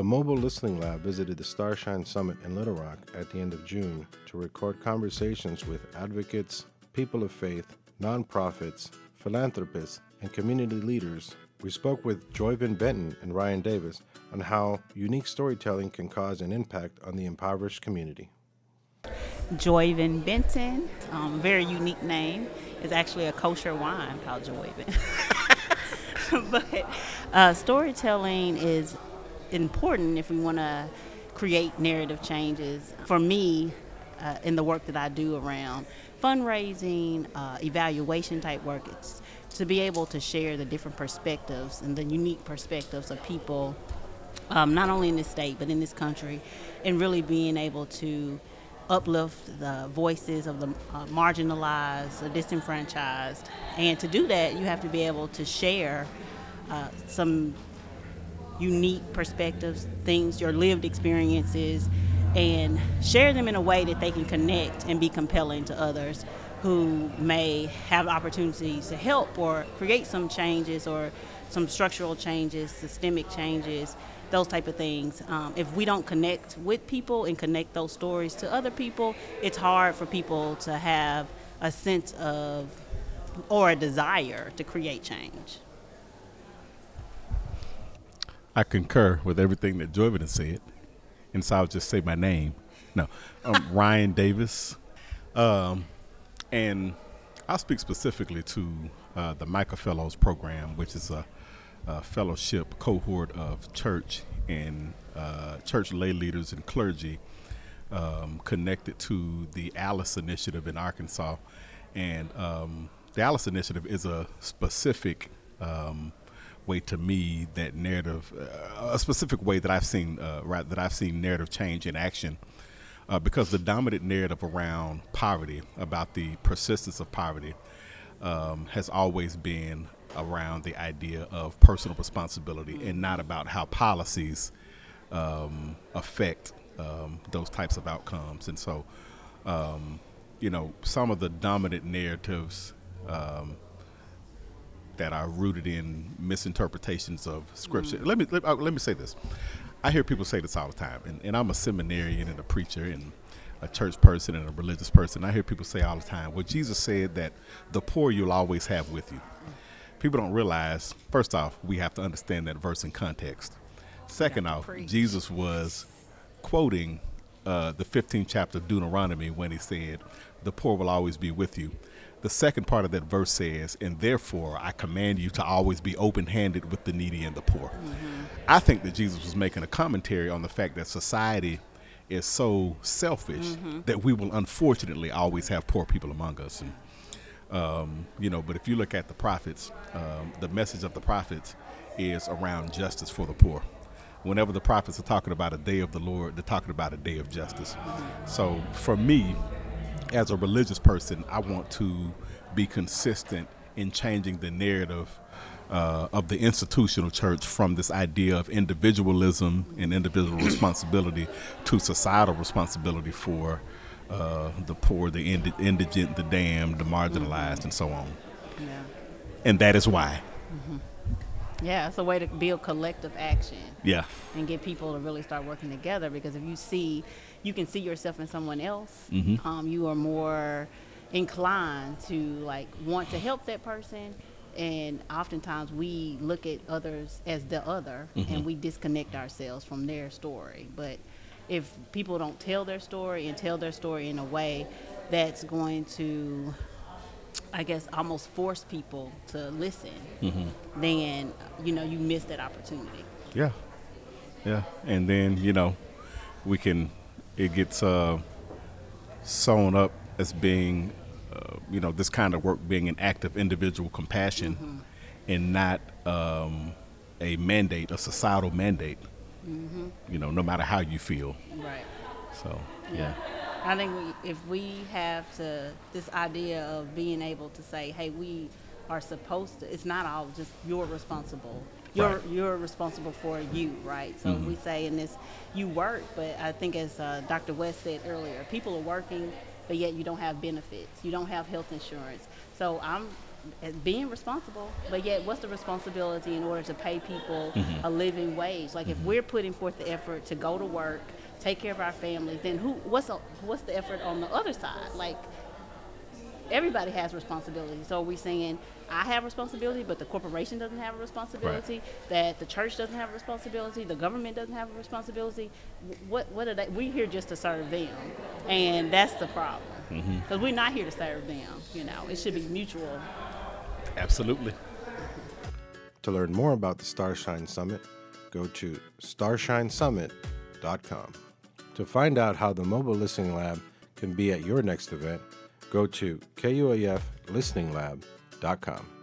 The Mobile Listening Lab visited the Starshine Summit in Little Rock at the end of June to record conversations with advocates, people of faith, nonprofits, philanthropists, and community leaders. We spoke with Joyvin Benton and Ryan Davis on how unique storytelling can cause an impact on the impoverished community. Joyvin Benton, um, very unique name, is actually a kosher wine called Joyvin. but uh, storytelling is important if we want to create narrative changes. For me, uh, in the work that I do around fundraising, uh, evaluation type work, it's to be able to share the different perspectives and the unique perspectives of people, um, not only in this state but in this country, and really being able to uplift the voices of the uh, marginalized, the disenfranchised. And to do that, you have to be able to share uh, some unique perspectives, things, your lived experiences, and share them in a way that they can connect and be compelling to others who may have opportunities to help or create some changes or some structural changes, systemic changes, those type of things. Um, if we don't connect with people and connect those stories to other people, it's hard for people to have a sense of or a desire to create change. I concur with everything that Joyvin has said, and so I'll just say my name. No, um, Ryan Davis, um, and I'll speak specifically to uh, the Micah Fellows program, which is a, a fellowship cohort of church and uh, church lay leaders and clergy um, connected to the Alice Initiative in Arkansas, and um, the Alice Initiative is a specific um, way to me that narrative, uh, a specific way that I've seen uh, right, that I've seen narrative change in action. Uh, because the dominant narrative around poverty, about the persistence of poverty, um, has always been around the idea of personal responsibility and not about how policies um, affect um, those types of outcomes. And so, um, you know, some of the dominant narratives um, that are rooted in misinterpretations of scripture. Mm. Let me let, uh, let, me say this. I hear people say this all the time, and, and I'm a seminarian and a preacher and a church person and a religious person. I hear people say all the time, well, Jesus said that the poor you'll always have with you. People don't realize, first off, we have to understand that verse in context. Second off, preach. Jesus was quoting uh, the 15th chapter of Deuteronomy when he said, the poor will always be with you the second part of that verse says, and therefore I command you to always be open handed with the needy and the poor. Mm-hmm. I think that Jesus was making a commentary on the fact that society is so selfish mm-hmm. that we will unfortunately always have poor people among us. And, um, you know, but if you look at the prophets, um, the message of the prophets is around justice for the poor. Whenever the prophets are talking about a day of the Lord, they're talking about a day of justice. Mm-hmm. So for me, as a religious person, I want to be consistent in changing the narrative uh, of the institutional church from this idea of individualism and individual responsibility to societal responsibility for uh, the poor, the indigent, the damned, the marginalized, mm-hmm. and so on. Yeah. And that is why. Mm-hmm. Yeah, it's a way to build collective action. Yeah. And get people to really start working together because if you see you can see yourself in someone else, mm-hmm. um, you are more inclined to like want to help that person. And oftentimes we look at others as the other, mm-hmm. and we disconnect ourselves from their story. But if people don't tell their story and tell their story in a way that's going to I guess almost force people to listen, mm-hmm. then you know you miss that opportunity. Yeah, yeah, and then you know we can it gets uh, sewn up as being, uh, you know, this kind of work being an act of individual compassion mm-hmm. and not um, a mandate, a societal mandate. Mm-hmm. You know, no matter how you feel. Right. So, yeah. yeah. I think we, if we have to, this idea of being able to say, hey, we are supposed to, it's not all just you're responsible you're right. you're responsible for you, right? So mm-hmm. we say in this, you work, but I think as uh, Dr. West said earlier, people are working, but yet you don't have benefits, you don't have health insurance. So I'm being responsible, but yet what's the responsibility in order to pay people Mm-hmm. a living wage? Like if we're putting forth the effort to go to work, take care of our families, then who? What's the, what's the effort on the other side? Like everybody has responsibility. So are we saying I have responsibility, but the corporation doesn't have a responsibility? That the church doesn't have a responsibility? The government doesn't have a responsibility? What what are they? We're here just to serve them, and that's the problem. Mm-hmm. Because we're not here to serve them. You know, it should be mutual. Absolutely. To learn more about the Starshine Summit, go to starshinesummit.com. To find out how the Mobile Listening Lab can be at your next event, go to kuaflisteninglab.com.